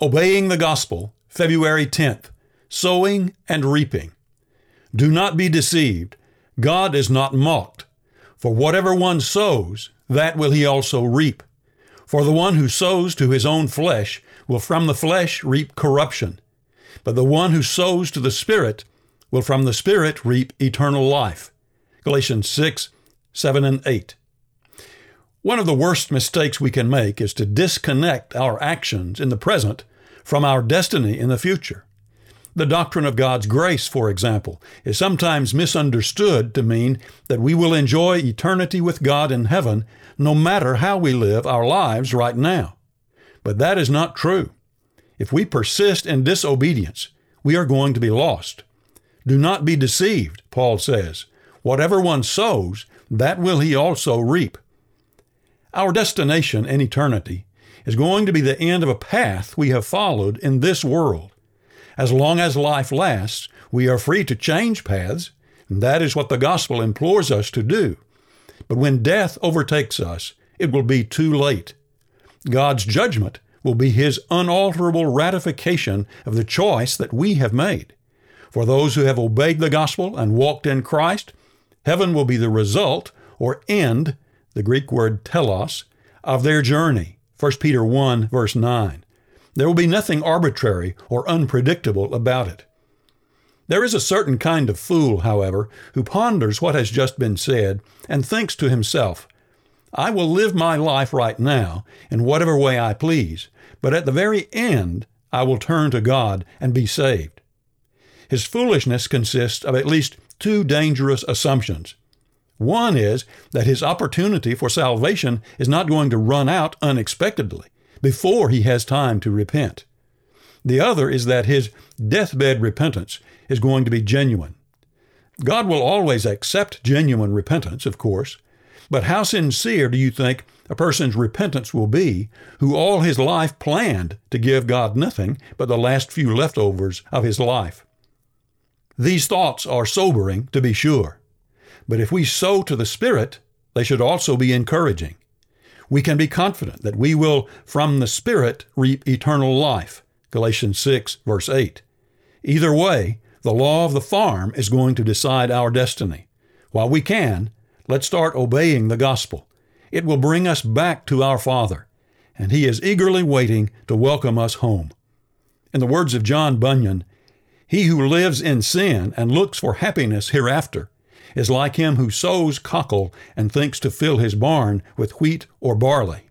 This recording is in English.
Obeying the Gospel, February 10th, Sowing and Reaping. Do not be deceived. God is not mocked. For whatever one sows, that will he also reap. For the one who sows to his own flesh will from the flesh reap corruption, but the one who sows to the Spirit will from the Spirit reap eternal life. Galatians 6, 7 and 8. One of the worst mistakes we can make is to disconnect our actions in the present from our destiny in the future. The doctrine of God's grace, for example, is sometimes misunderstood to mean that we will enjoy eternity with God in heaven no matter how we live our lives right now. But that is not true. If we persist in disobedience, we are going to be lost. Do not be deceived, Paul says. Whatever one sows, that will he also reap. Our destination in eternity is going to be the end of a path we have followed in this world. As long as life lasts, we are free to change paths, and that is what the gospel implores us to do. But when death overtakes us, it will be too late. God's judgment will be His unalterable ratification of the choice that we have made. For those who have obeyed the gospel and walked in Christ, heaven will be the result or end, the Greek word telos, of their journey. 1 Peter 1, verse 9. There will be nothing arbitrary or unpredictable about it. There is a certain kind of fool, however, who ponders what has just been said and thinks to himself, I will live my life right now in whatever way I please, but at the very end I will turn to God and be saved. His foolishness consists of at least two dangerous assumptions. One is that his opportunity for salvation is not going to run out unexpectedly before he has time to repent. The other is that his deathbed repentance is going to be genuine. God will always accept genuine repentance, of course, but how sincere do you think a person's repentance will be who all his life planned to give God nothing but the last few leftovers of his life? These thoughts are sobering, to be sure. But if we sow to the Spirit, they should also be encouraging. We can be confident that we will, from the Spirit, reap eternal life. Galatians 6, verse 8. Either way, the law of the farm is going to decide our destiny. While we can, let's start obeying the gospel. It will bring us back to our Father, and He is eagerly waiting to welcome us home. In the words of John Bunyan, he who lives in sin and looks for happiness hereafter is like him who sows cockle and thinks to fill his barn with wheat or barley.